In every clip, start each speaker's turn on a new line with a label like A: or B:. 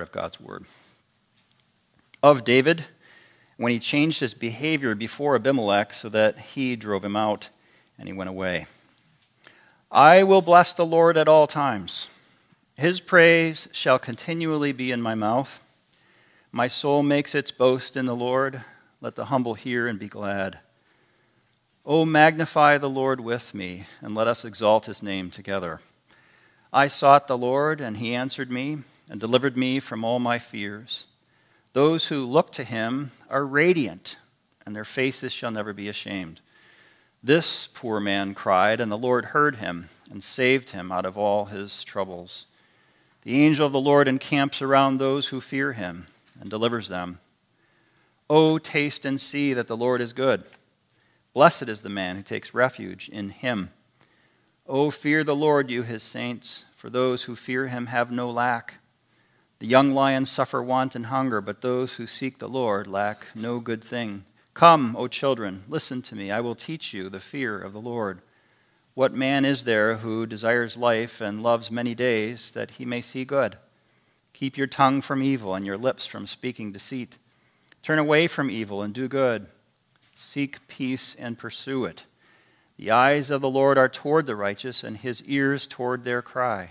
A: of God's word. Of David, when he changed his behavior before Abimelech so that he drove him out and he went away. I will bless the Lord at all times. His praise shall continually be in my mouth. My soul makes its boast in the Lord. Let the humble hear and be glad. O magnify the Lord with me, and let us exalt his name together. I sought the Lord, and he answered me and delivered me from all my fears. Those who look to him are radiant, and their faces shall never be ashamed. This poor man cried, and the Lord heard him and saved him out of all his troubles. The angel of the Lord encamps around those who fear him and delivers them. O taste and see that the Lord is good. Blessed is the man who takes refuge in him. O fear the Lord, you his saints, for those who fear him have no lack. The young lions suffer want and hunger, but those who seek the Lord lack no good thing. Come, O children, listen to me. I will teach you the fear of the Lord. What man is there who desires life and loves many days that he may see good? Keep your tongue from evil and your lips from speaking deceit. Turn away from evil and do good. Seek peace and pursue it. The eyes of the Lord are toward the righteous, and his ears toward their cry.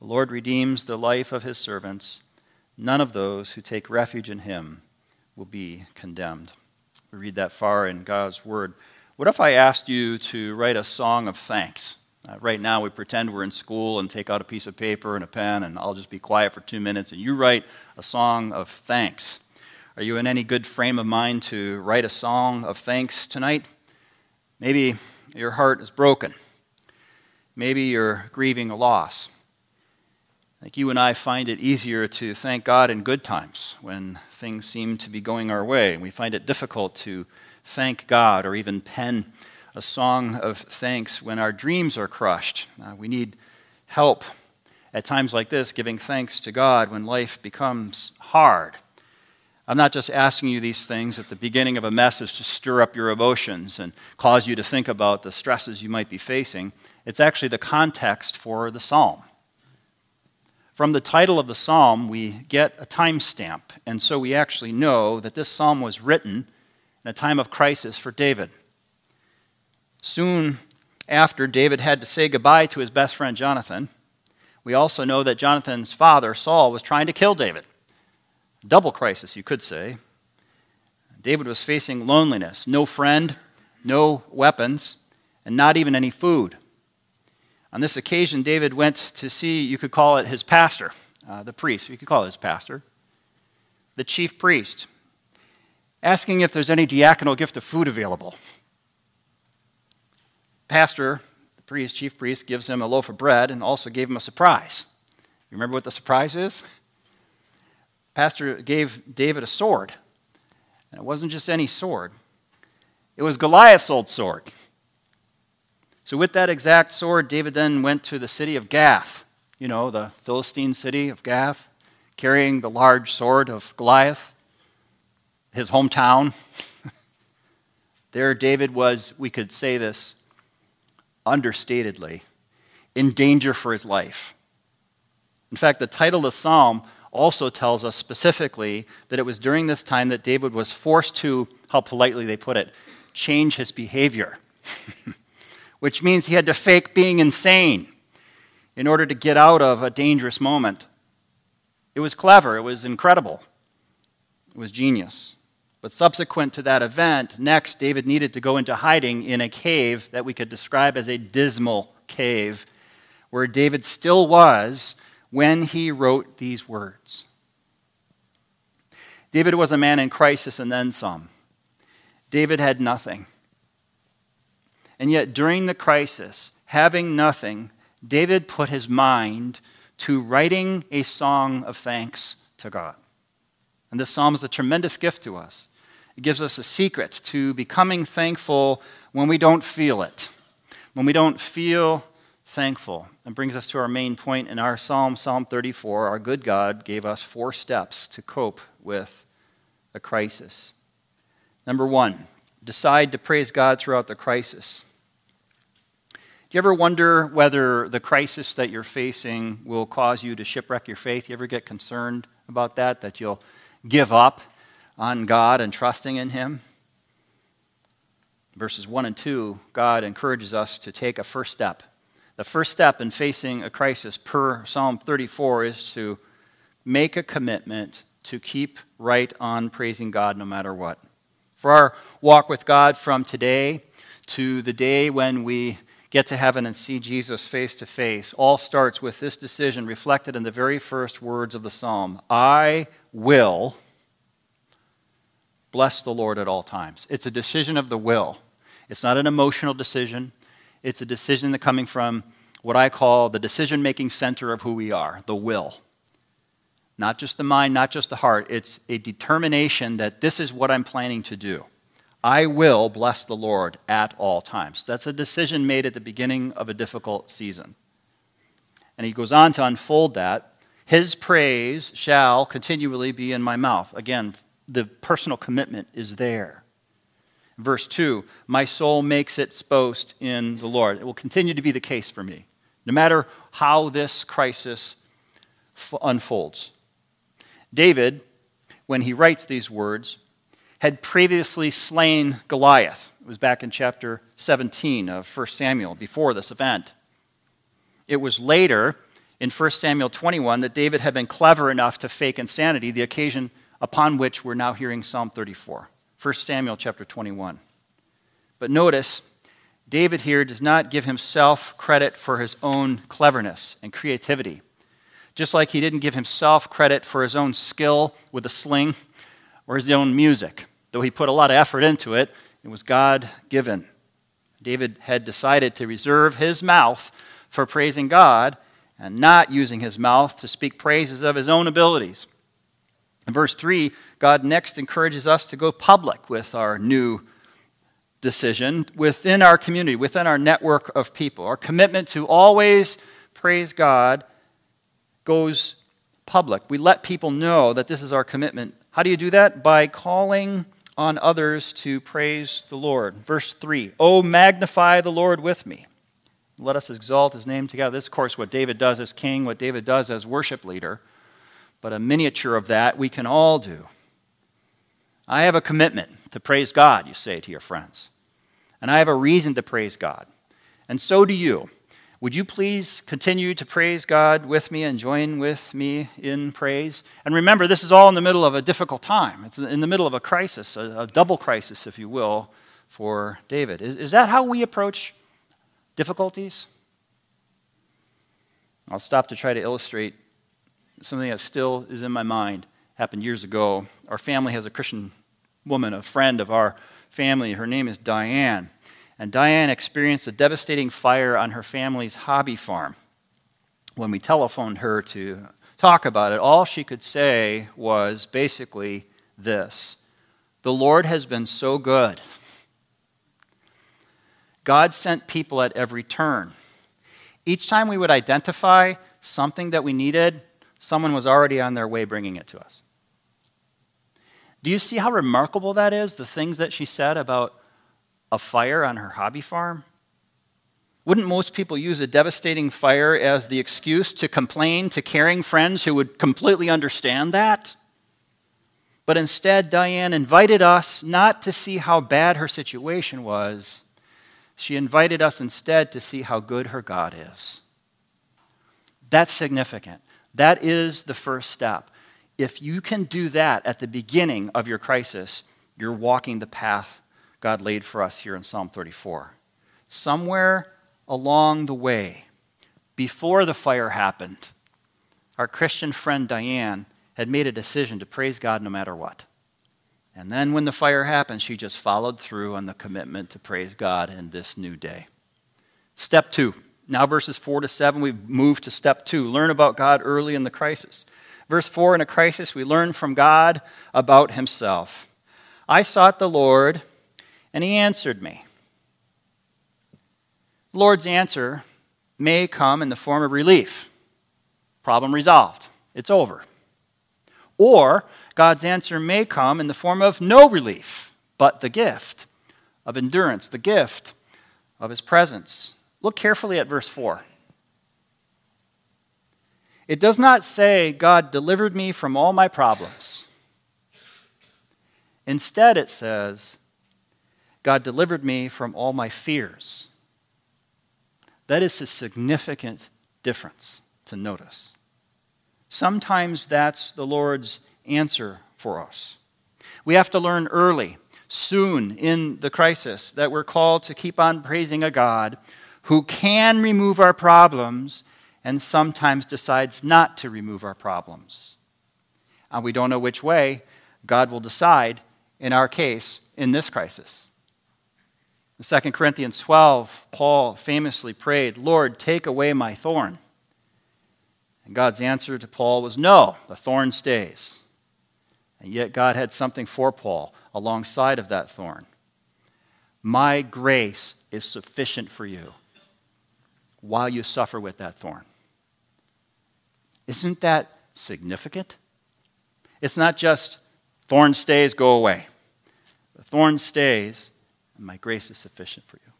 A: The Lord redeems the life of his servants. None of those who take refuge in him will be condemned. We read that far in God's word. What if I asked you to write a song of thanks? Uh, right now, we pretend we're in school and take out a piece of paper and a pen, and I'll just be quiet for two minutes, and you write a song of thanks. Are you in any good frame of mind to write a song of thanks tonight? Maybe your heart is broken. Maybe you're grieving a loss. Like you and I find it easier to thank God in good times when things seem to be going our way. We find it difficult to thank God or even pen a song of thanks when our dreams are crushed. Uh, we need help at times like this, giving thanks to God when life becomes hard. I'm not just asking you these things at the beginning of a message to stir up your emotions and cause you to think about the stresses you might be facing. It's actually the context for the psalm. From the title of the psalm, we get a timestamp, and so we actually know that this psalm was written in a time of crisis for David. Soon after David had to say goodbye to his best friend Jonathan, we also know that Jonathan's father, Saul, was trying to kill David. Double crisis, you could say. David was facing loneliness, no friend, no weapons, and not even any food. On this occasion, David went to see, you could call it his pastor, uh, the priest, you could call it his pastor, the chief priest, asking if there's any diaconal gift of food available. Pastor, the priest, chief priest, gives him a loaf of bread and also gave him a surprise. You remember what the surprise is? Pastor gave David a sword. And it wasn't just any sword, it was Goliath's old sword. So, with that exact sword, David then went to the city of Gath, you know, the Philistine city of Gath, carrying the large sword of Goliath, his hometown. there, David was, we could say this understatedly, in danger for his life. In fact, the title of the psalm also tells us specifically that it was during this time that David was forced to, how politely they put it, change his behavior. which means he had to fake being insane in order to get out of a dangerous moment. It was clever, it was incredible, it was genius. But subsequent to that event, next, David needed to go into hiding in a cave that we could describe as a dismal cave, where David still was when he wrote these words. David was a man in crisis and then some. David had nothing. And yet, during the crisis, having nothing, David put his mind to writing a song of thanks to God. And this psalm is a tremendous gift to us. It gives us a secret to becoming thankful when we don't feel it, when we don't feel thankful. And brings us to our main point in our psalm, Psalm 34. Our good God gave us four steps to cope with a crisis. Number one, decide to praise God throughout the crisis. Do you ever wonder whether the crisis that you're facing will cause you to shipwreck your faith? You ever get concerned about that, that you'll give up on God and trusting in Him? Verses 1 and 2, God encourages us to take a first step. The first step in facing a crisis, per Psalm 34, is to make a commitment to keep right on praising God no matter what. For our walk with God from today to the day when we get to heaven and see Jesus face to face all starts with this decision reflected in the very first words of the psalm I will bless the Lord at all times. It's a decision of the will, it's not an emotional decision. It's a decision that coming from what I call the decision making center of who we are, the will. Not just the mind, not just the heart. It's a determination that this is what I'm planning to do. I will bless the Lord at all times. That's a decision made at the beginning of a difficult season. And he goes on to unfold that. His praise shall continually be in my mouth. Again, the personal commitment is there. Verse 2 My soul makes its boast in the Lord. It will continue to be the case for me, no matter how this crisis f- unfolds. David, when he writes these words, had previously slain Goliath. It was back in chapter 17 of 1 Samuel, before this event. It was later, in 1 Samuel 21, that David had been clever enough to fake insanity, the occasion upon which we're now hearing Psalm 34. 1 Samuel chapter 21. But notice, David here does not give himself credit for his own cleverness and creativity. Just like he didn't give himself credit for his own skill with a sling or his own music. Though he put a lot of effort into it, it was God given. David had decided to reserve his mouth for praising God and not using his mouth to speak praises of his own abilities. In verse 3, God next encourages us to go public with our new decision within our community, within our network of people. Our commitment to always praise God goes public. We let people know that this is our commitment. How do you do that? By calling on others to praise the Lord. Verse 3 Oh, magnify the Lord with me. Let us exalt his name together. This, of course, what David does as king, what David does as worship leader, but a miniature of that we can all do. I have a commitment to praise God, you say to your friends. And I have a reason to praise God. And so do you. Would you please continue to praise God with me and join with me in praise? And remember, this is all in the middle of a difficult time. It's in the middle of a crisis, a, a double crisis, if you will, for David. Is, is that how we approach difficulties? I'll stop to try to illustrate something that still is in my mind. Happened years ago. Our family has a Christian woman, a friend of our family. Her name is Diane. And Diane experienced a devastating fire on her family's hobby farm. When we telephoned her to talk about it, all she could say was basically this The Lord has been so good. God sent people at every turn. Each time we would identify something that we needed, someone was already on their way bringing it to us. Do you see how remarkable that is? The things that she said about a fire on her hobby farm? Wouldn't most people use a devastating fire as the excuse to complain to caring friends who would completely understand that? But instead, Diane invited us not to see how bad her situation was, she invited us instead to see how good her God is. That's significant. That is the first step. If you can do that at the beginning of your crisis, you're walking the path God laid for us here in Psalm 34. Somewhere along the way, before the fire happened, our Christian friend Diane had made a decision to praise God no matter what. And then when the fire happened, she just followed through on the commitment to praise God in this new day. Step two. Now, verses 4 to 7, we've moved to step two. Learn about God early in the crisis. Verse 4 In a crisis, we learn from God about himself. I sought the Lord, and he answered me. The Lord's answer may come in the form of relief. Problem resolved. It's over. Or God's answer may come in the form of no relief, but the gift of endurance, the gift of his presence. Look carefully at verse 4. It does not say, God delivered me from all my problems. Instead, it says, God delivered me from all my fears. That is a significant difference to notice. Sometimes that's the Lord's answer for us. We have to learn early, soon in the crisis, that we're called to keep on praising a God who can remove our problems and sometimes decides not to remove our problems. And we don't know which way God will decide in our case in this crisis. In 2 Corinthians 12, Paul famously prayed, Lord, take away my thorn. And God's answer to Paul was, No, the thorn stays. And yet God had something for Paul alongside of that thorn. My grace is sufficient for you while you suffer with that thorn. Isn't that significant? It's not just thorn stays, go away. The thorn stays, and my grace is sufficient for you.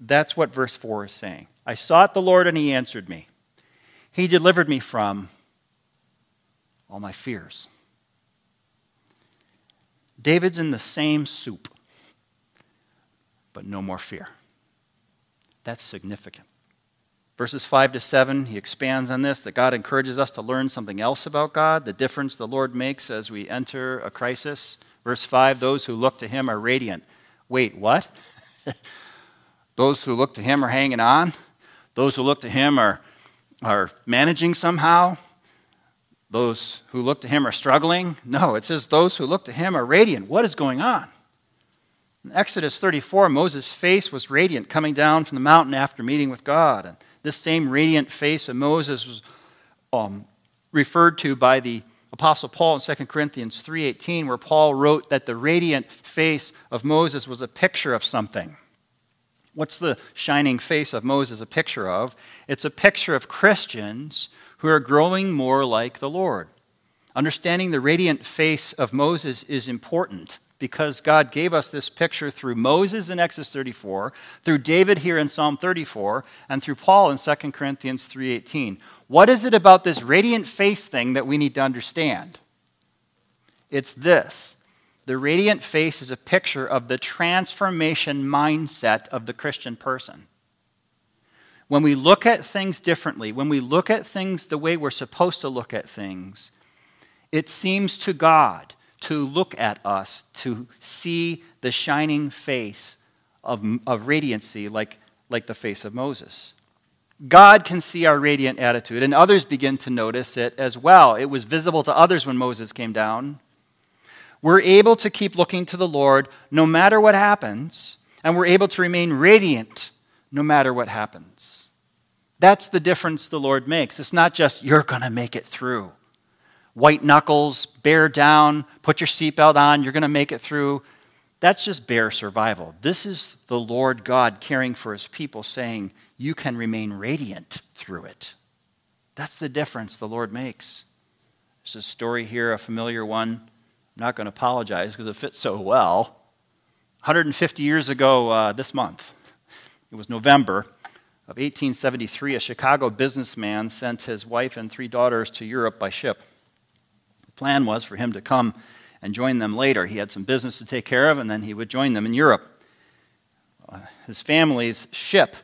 A: That's what verse 4 is saying. I sought the Lord, and he answered me. He delivered me from all my fears. David's in the same soup, but no more fear. That's significant. Verses 5 to 7, he expands on this that God encourages us to learn something else about God, the difference the Lord makes as we enter a crisis. Verse 5 those who look to him are radiant. Wait, what? those who look to him are hanging on? Those who look to him are are managing somehow. Those who look to him are struggling. No, it says those who look to him are radiant. What is going on? In Exodus 34, Moses' face was radiant coming down from the mountain after meeting with God. And this same radiant face of Moses was um, referred to by the apostle paul in 2 corinthians 3.18 where paul wrote that the radiant face of moses was a picture of something What's the shining face of Moses a picture of? It's a picture of Christians who are growing more like the Lord. Understanding the radiant face of Moses is important because God gave us this picture through Moses in Exodus 34, through David here in Psalm 34, and through Paul in 2 Corinthians 3:18. What is it about this radiant face thing that we need to understand? It's this the radiant face is a picture of the transformation mindset of the Christian person. When we look at things differently, when we look at things the way we're supposed to look at things, it seems to God to look at us, to see the shining face of, of radiancy like, like the face of Moses. God can see our radiant attitude, and others begin to notice it as well. It was visible to others when Moses came down we're able to keep looking to the Lord no matter what happens, and we're able to remain radiant no matter what happens. That's the difference the Lord makes. It's not just, you're going to make it through. White knuckles, bear down, put your seatbelt on, you're going to make it through. That's just bare survival. This is the Lord God caring for his people, saying, You can remain radiant through it. That's the difference the Lord makes. There's a story here, a familiar one I'm not going to apologize because it fits so well. 150 years ago uh, this month, it was November of 1873, a Chicago businessman sent his wife and three daughters to Europe by ship. Plan was for him to come and join them later. He had some business to take care of, and then he would join them in Europe. Uh, his family's ship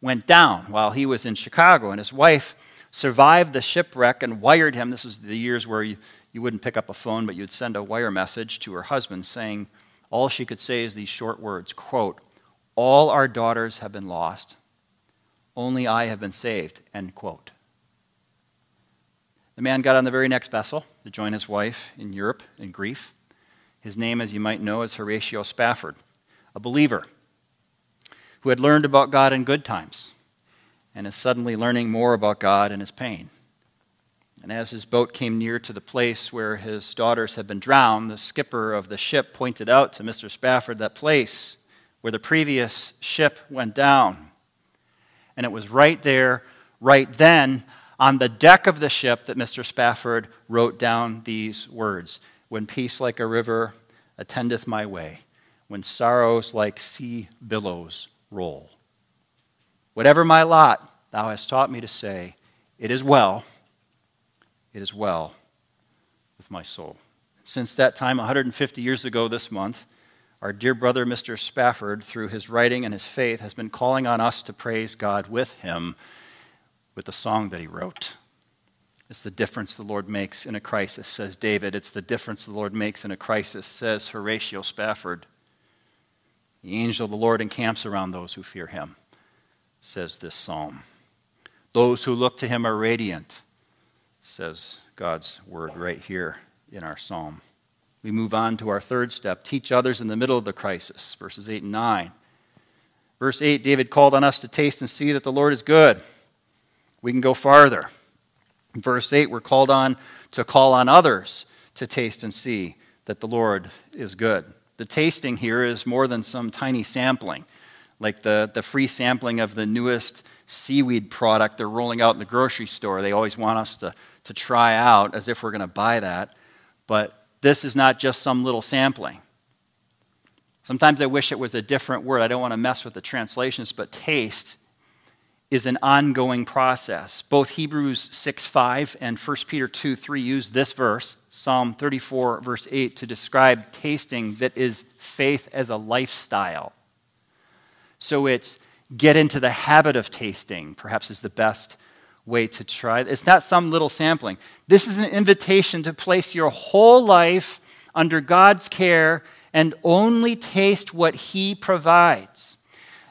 A: went down while he was in Chicago, and his wife survived the shipwreck and wired him. This was the years where you you wouldn't pick up a phone, but you'd send a wire message to her husband saying, all she could say is these short words quote, All our daughters have been lost, only I have been saved, end quote. The man got on the very next vessel to join his wife in Europe in grief. His name, as you might know, is Horatio Spafford, a believer who had learned about God in good times and is suddenly learning more about God in his pain. And as his boat came near to the place where his daughters had been drowned, the skipper of the ship pointed out to Mr. Spafford that place where the previous ship went down. And it was right there, right then, on the deck of the ship that Mr. Spafford wrote down these words When peace like a river attendeth my way, when sorrows like sea billows roll. Whatever my lot, thou hast taught me to say, It is well it is well with my soul. Since that time, 150 years ago this month, our dear brother, Mr. Spafford, through his writing and his faith, has been calling on us to praise God with him with the song that he wrote. It's the difference the Lord makes in a crisis, says David. It's the difference the Lord makes in a crisis, says Horatio Spafford. The angel of the Lord encamps around those who fear him, says this psalm. Those who look to him are radiant says God's word right here in our psalm. We move on to our third step teach others in the middle of the crisis, verses 8 and 9. Verse 8 David called on us to taste and see that the Lord is good. We can go farther. In verse 8, we're called on to call on others to taste and see that the Lord is good. The tasting here is more than some tiny sampling, like the, the free sampling of the newest seaweed product they're rolling out in the grocery store. They always want us to to try out as if we're going to buy that. But this is not just some little sampling. Sometimes I wish it was a different word. I don't want to mess with the translations, but taste is an ongoing process. Both Hebrews 6 5 and 1 Peter 2 3 use this verse, Psalm 34, verse 8, to describe tasting that is faith as a lifestyle. So it's get into the habit of tasting, perhaps is the best way to try. It's not some little sampling. This is an invitation to place your whole life under God's care and only taste what He provides.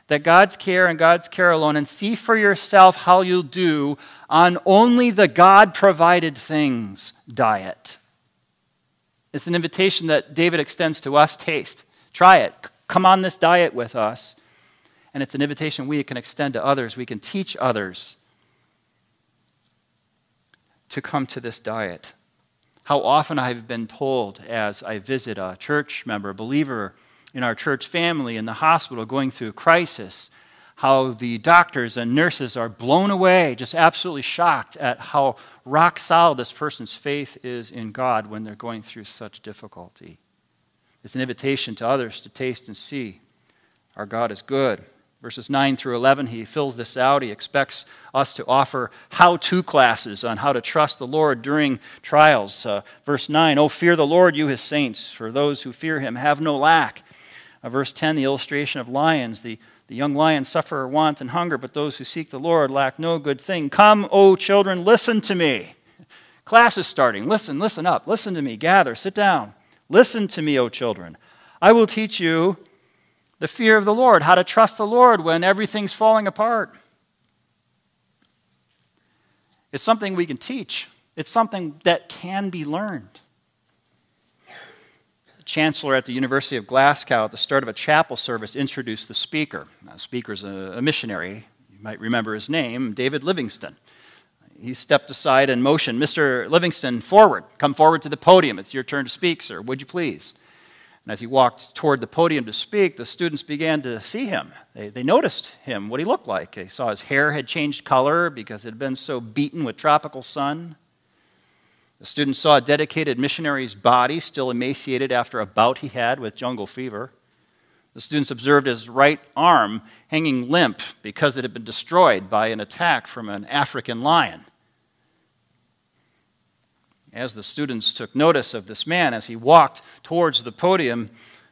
A: That God's care and God's care alone, and see for yourself how you'll do on only the God provided things diet. It's an invitation that David extends to us taste. Try it. Come on this diet with us. And it's an invitation we can extend to others. We can teach others to come to this diet. How often I've been told as I visit a church member, a believer in our church family in the hospital going through a crisis, how the doctors and nurses are blown away, just absolutely shocked at how rock solid this person's faith is in God when they're going through such difficulty. It's an invitation to others to taste and see our God is good. Verses 9 through 11, he fills this out. He expects us to offer how to classes on how to trust the Lord during trials. Uh, verse 9, Oh, fear the Lord, you his saints, for those who fear him have no lack. Uh, verse 10, the illustration of lions. The, the young lions suffer want and hunger, but those who seek the Lord lack no good thing. Come, O children, listen to me. Class is starting. Listen, listen up. Listen to me. Gather, sit down. Listen to me, O children. I will teach you the fear of the Lord, how to trust the Lord when everything's falling apart. It's something we can teach, it's something that can be learned. Chancellor at the University of Glasgow, at the start of a chapel service, introduced the speaker. Now, the speaker's a, a missionary. You might remember his name, David Livingstone. He stepped aside and motioned, Mr. Livingstone, forward. Come forward to the podium. It's your turn to speak, sir. Would you please? And as he walked toward the podium to speak, the students began to see him. They, they noticed him, what he looked like. They saw his hair had changed color because it had been so beaten with tropical sun. The students saw a dedicated missionary's body, still emaciated after a bout he had with jungle fever. The students observed his right arm hanging limp because it had been destroyed by an attack from an African lion as the students took notice of this man as he walked towards the podium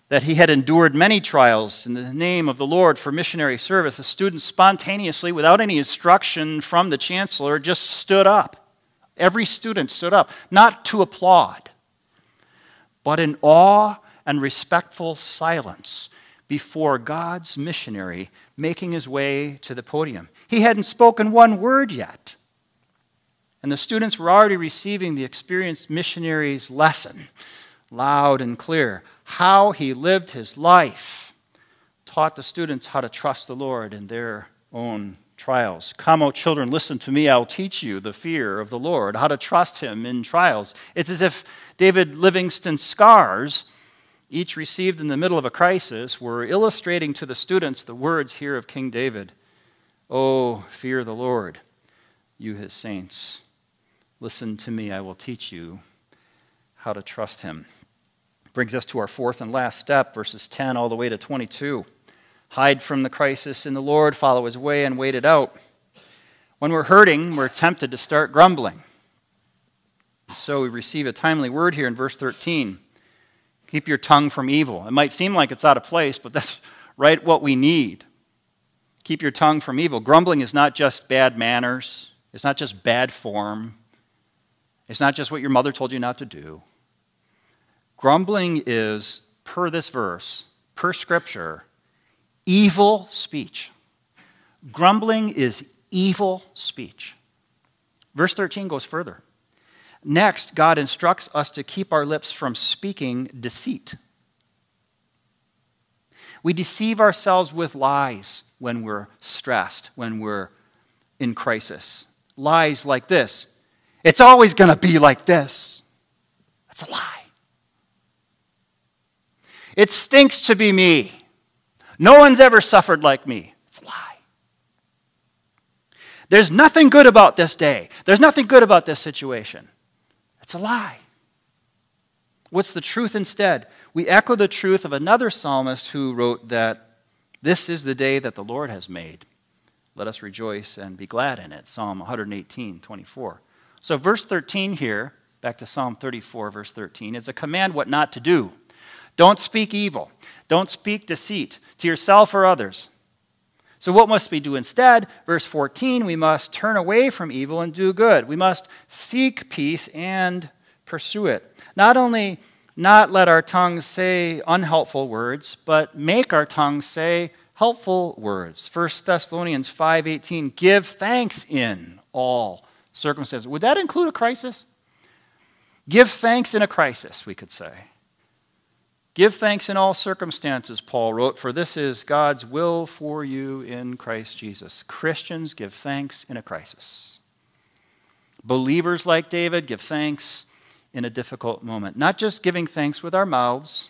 A: that he had endured many trials in the name of the Lord for missionary service, the students spontaneously, without any instruction from the chancellor, just stood up. Every student stood up, not to applaud, but in awe and respectful silence before God's missionary making his way to the podium. He hadn't spoken one word yet. And the students were already receiving the experienced missionary's lesson, loud and clear. How he lived his life taught the students how to trust the Lord in their own trials. Come, O children, listen to me. I'll teach you the fear of the Lord, how to trust him in trials. It's as if David Livingstone's scars, each received in the middle of a crisis, were illustrating to the students the words here of King David Oh, fear the Lord, you his saints. Listen to me, I will teach you how to trust him. Brings us to our fourth and last step, verses 10 all the way to 22. Hide from the crisis in the Lord, follow his way, and wait it out. When we're hurting, we're tempted to start grumbling. So we receive a timely word here in verse 13 keep your tongue from evil. It might seem like it's out of place, but that's right what we need. Keep your tongue from evil. Grumbling is not just bad manners, it's not just bad form, it's not just what your mother told you not to do. Grumbling is, per this verse, per scripture, evil speech. Grumbling is evil speech. Verse 13 goes further. Next, God instructs us to keep our lips from speaking deceit. We deceive ourselves with lies when we're stressed, when we're in crisis. Lies like this it's always going to be like this. That's a lie. It stinks to be me. No one's ever suffered like me. It's a lie. There's nothing good about this day. There's nothing good about this situation. It's a lie. What's the truth instead? We echo the truth of another psalmist who wrote that this is the day that the Lord has made. Let us rejoice and be glad in it. Psalm 118, 24. So, verse 13 here, back to Psalm 34, verse 13, is a command what not to do. Don't speak evil. Don't speak deceit to yourself or others. So, what must we do instead? Verse 14, we must turn away from evil and do good. We must seek peace and pursue it. Not only not let our tongues say unhelpful words, but make our tongues say helpful words. 1 Thessalonians 5:18, give thanks in all circumstances. Would that include a crisis? Give thanks in a crisis, we could say. Give thanks in all circumstances, Paul wrote, for this is God's will for you in Christ Jesus. Christians give thanks in a crisis. Believers like David give thanks in a difficult moment. Not just giving thanks with our mouths,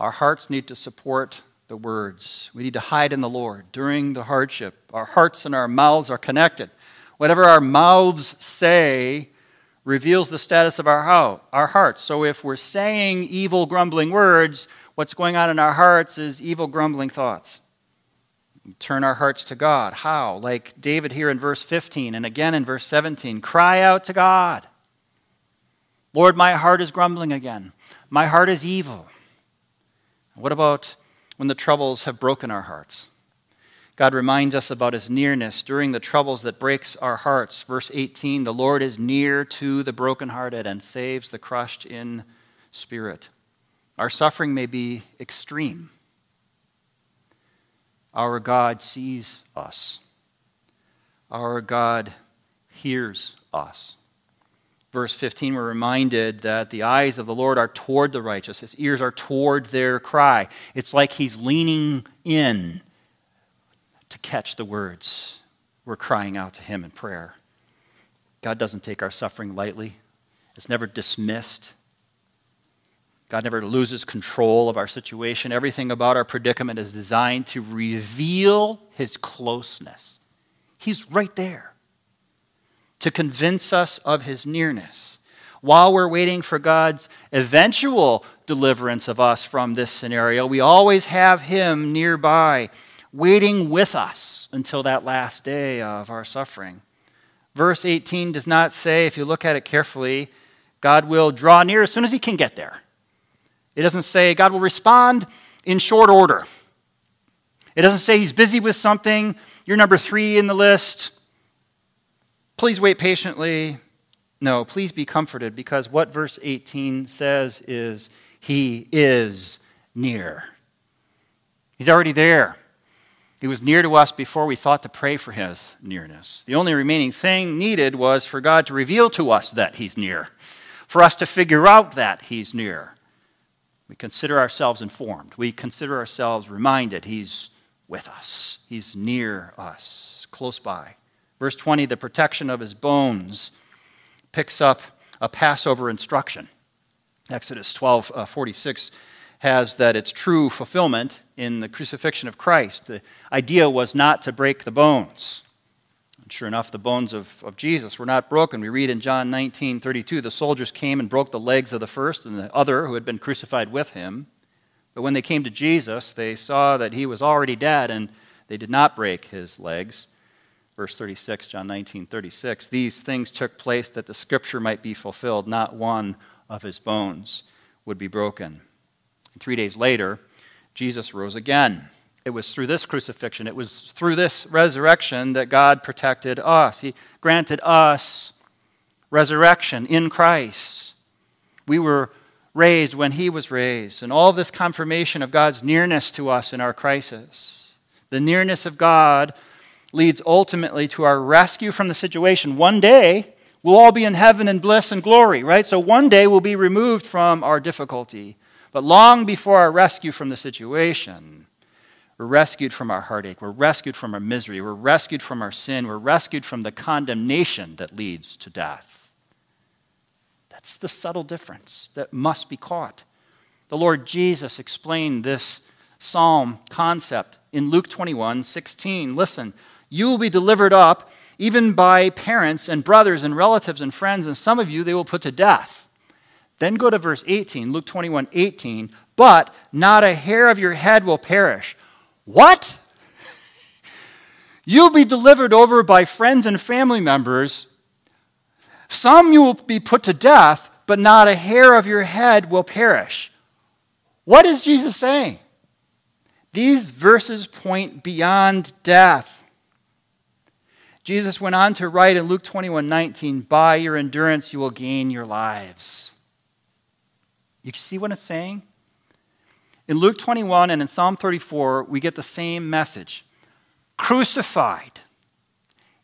A: our hearts need to support the words. We need to hide in the Lord during the hardship. Our hearts and our mouths are connected. Whatever our mouths say, reveals the status of our, how, our hearts. So if we're saying evil, grumbling words, what's going on in our hearts is evil, grumbling thoughts. We turn our hearts to God. How? Like David here in verse 15 and again in verse 17 cry out to God. Lord, my heart is grumbling again. My heart is evil. What about when the troubles have broken our hearts? God reminds us about his nearness during the troubles that breaks our hearts. Verse 18, the Lord is near to the brokenhearted and saves the crushed in spirit. Our suffering may be extreme. Our God sees us. Our God hears us. Verse 15, we're reminded that the eyes of the Lord are toward the righteous, his ears are toward their cry. It's like he's leaning in to catch the words we're crying out to Him in prayer. God doesn't take our suffering lightly, it's never dismissed. God never loses control of our situation. Everything about our predicament is designed to reveal His closeness. He's right there to convince us of His nearness. While we're waiting for God's eventual deliverance of us from this scenario, we always have Him nearby waiting with us until that last day of our suffering. Verse 18 does not say, if you look at it carefully, God will draw near as soon as he can get there. It doesn't say God will respond in short order. It doesn't say he's busy with something. You're number three in the list. Please wait patiently. No, please be comforted because what verse 18 says is he is near. He's already there. He was near to us before we thought to pray for his nearness. The only remaining thing needed was for God to reveal to us that he's near, for us to figure out that he's near. We consider ourselves informed. We consider ourselves reminded he's with us. He's near us, close by. Verse 20, the protection of his bones picks up a Passover instruction. Exodus 12 uh, 46 has that its true fulfillment in the crucifixion of Christ. The idea was not to break the bones. And sure enough, the bones of, of Jesus were not broken. We read in John 19 32, the soldiers came and broke the legs of the first and the other who had been crucified with him. But when they came to Jesus, they saw that he was already dead, and they did not break his legs. Verse 36, John 19, 36. These things took place that the scripture might be fulfilled. Not one of his bones would be broken. And three days later, Jesus rose again. It was through this crucifixion, it was through this resurrection that God protected us. He granted us resurrection in Christ. We were raised when he was raised, and all this confirmation of God's nearness to us in our crisis. The nearness of God leads ultimately to our rescue from the situation. One day, we'll all be in heaven in bliss and glory, right? So one day we'll be removed from our difficulty. But long before our rescue from the situation, we're rescued from our heartache. We're rescued from our misery. We're rescued from our sin. We're rescued from the condemnation that leads to death. That's the subtle difference that must be caught. The Lord Jesus explained this psalm concept in Luke 21 16. Listen, you will be delivered up even by parents and brothers and relatives and friends, and some of you they will put to death. Then go to verse 18, Luke 21 18. But not a hair of your head will perish. What? You'll be delivered over by friends and family members some you will be put to death, but not a hair of your head will perish. What is Jesus saying? These verses point beyond death. Jesus went on to write in Luke 21 19, By your endurance you will gain your lives. You see what it's saying? In Luke 21 and in Psalm 34, we get the same message crucified,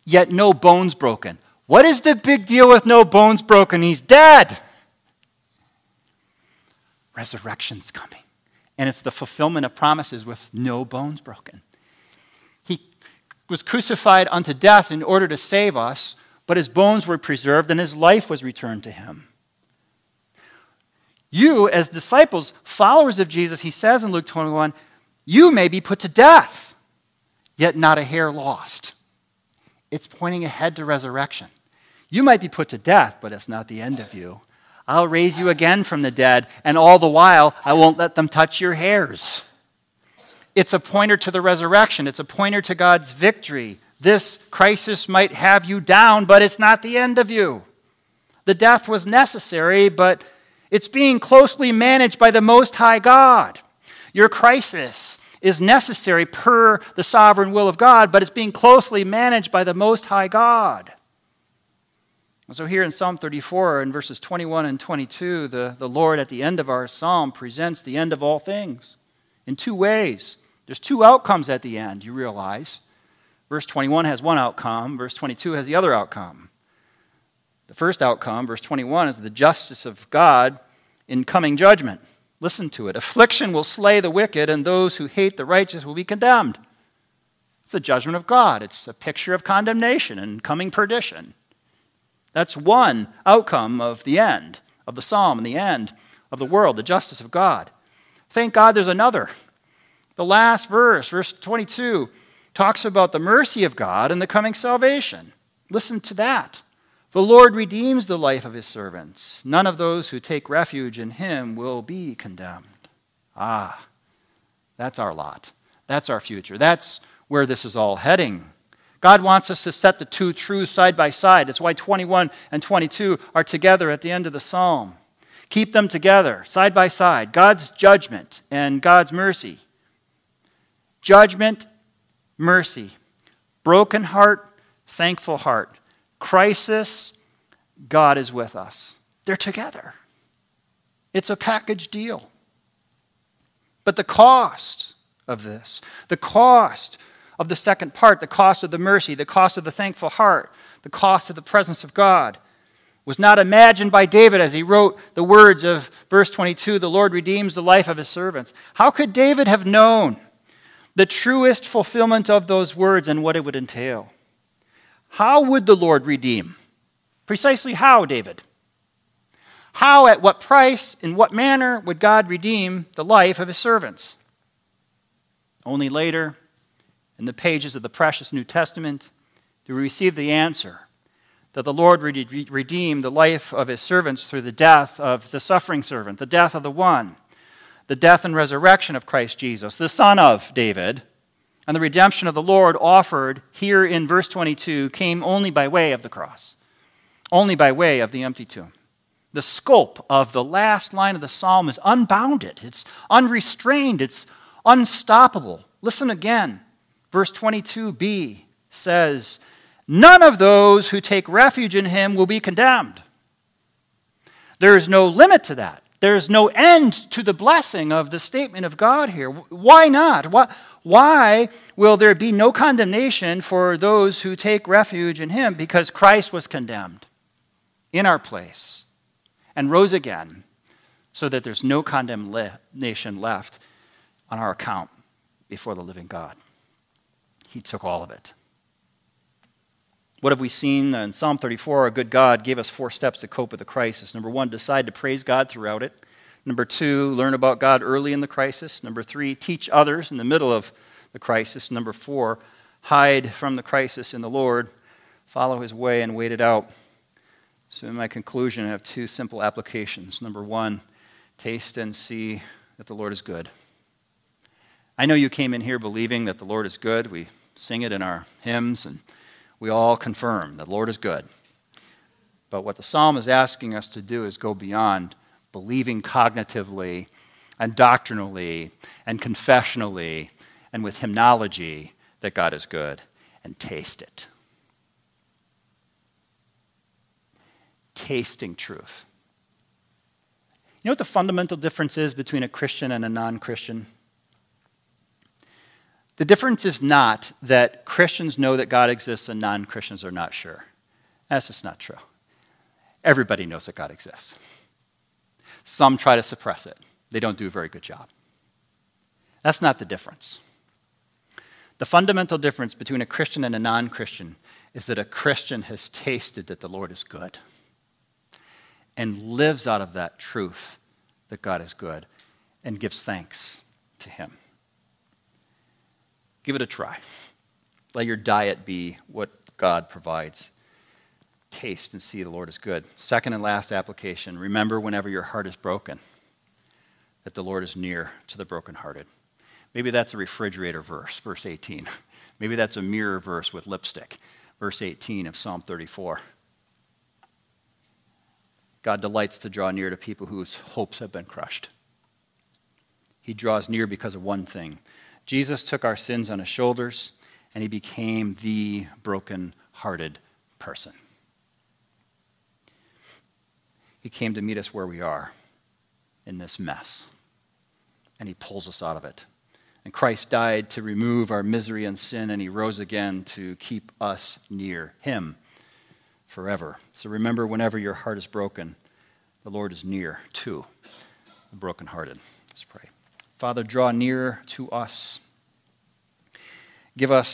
A: yet no bones broken. What is the big deal with no bones broken? He's dead. Resurrection's coming. And it's the fulfillment of promises with no bones broken. He was crucified unto death in order to save us, but his bones were preserved and his life was returned to him. You, as disciples, followers of Jesus, he says in Luke 21, you may be put to death, yet not a hair lost. It's pointing ahead to resurrection. You might be put to death, but it's not the end of you. I'll raise you again from the dead, and all the while, I won't let them touch your hairs. It's a pointer to the resurrection, it's a pointer to God's victory. This crisis might have you down, but it's not the end of you. The death was necessary, but it's being closely managed by the Most High God. Your crisis is necessary per the sovereign will of God, but it's being closely managed by the Most High God. So, here in Psalm 34, in verses 21 and 22, the, the Lord at the end of our psalm presents the end of all things in two ways. There's two outcomes at the end, you realize. Verse 21 has one outcome, verse 22 has the other outcome. The first outcome, verse 21, is the justice of God in coming judgment. Listen to it. Affliction will slay the wicked, and those who hate the righteous will be condemned. It's the judgment of God. It's a picture of condemnation and coming perdition. That's one outcome of the end of the psalm and the end of the world, the justice of God. Thank God there's another. The last verse, verse 22, talks about the mercy of God and the coming salvation. Listen to that. The Lord redeems the life of his servants. None of those who take refuge in him will be condemned. Ah, that's our lot. That's our future. That's where this is all heading. God wants us to set the two truths side by side. That's why 21 and 22 are together at the end of the psalm. Keep them together, side by side. God's judgment and God's mercy. Judgment, mercy. Broken heart, thankful heart. Crisis, God is with us. They're together. It's a package deal. But the cost of this, the cost of the second part, the cost of the mercy, the cost of the thankful heart, the cost of the presence of God, was not imagined by David as he wrote the words of verse 22 the Lord redeems the life of his servants. How could David have known the truest fulfillment of those words and what it would entail. How would the Lord redeem? Precisely how, David? How, at what price, in what manner would God redeem the life of his servants? Only later, in the pages of the precious New Testament, do we receive the answer that the Lord would redeem the life of his servants through the death of the suffering servant, the death of the one, the death and resurrection of Christ Jesus, the Son of David, and the redemption of the Lord offered here in verse 22 came only by way of the cross, only by way of the empty tomb. The scope of the last line of the psalm is unbounded, it's unrestrained, it's unstoppable. Listen again. Verse 22b says, None of those who take refuge in him will be condemned. There is no limit to that. There is no end to the blessing of the statement of God here. Why not? Why will there be no condemnation for those who take refuge in him? Because Christ was condemned in our place and rose again so that there's no condemnation left on our account before the living God. He took all of it. What have we seen in Psalm 34? Our good God gave us four steps to cope with the crisis. Number one, decide to praise God throughout it. Number two, learn about God early in the crisis. Number three, teach others in the middle of the crisis. Number four, hide from the crisis in the Lord, follow his way, and wait it out. So, in my conclusion, I have two simple applications. Number one, taste and see that the Lord is good. I know you came in here believing that the Lord is good. We sing it in our hymns, and we all confirm that the Lord is good. But what the psalm is asking us to do is go beyond believing cognitively and doctrinally and confessionally and with hymnology that God is good and taste it. Tasting truth. You know what the fundamental difference is between a Christian and a non Christian? The difference is not that Christians know that God exists and non Christians are not sure. That's just not true. Everybody knows that God exists. Some try to suppress it, they don't do a very good job. That's not the difference. The fundamental difference between a Christian and a non Christian is that a Christian has tasted that the Lord is good and lives out of that truth that God is good and gives thanks to Him. Give it a try. Let your diet be what God provides. Taste and see the Lord is good. Second and last application remember whenever your heart is broken that the Lord is near to the brokenhearted. Maybe that's a refrigerator verse, verse 18. Maybe that's a mirror verse with lipstick, verse 18 of Psalm 34. God delights to draw near to people whose hopes have been crushed. He draws near because of one thing Jesus took our sins on his shoulders, and he became the broken-hearted person. He came to meet us where we are in this mess, and he pulls us out of it. And Christ died to remove our misery and sin, and he rose again to keep us near him forever. So remember, whenever your heart is broken, the Lord is near to the brokenhearted. Let's pray. Father, draw near to us. Give us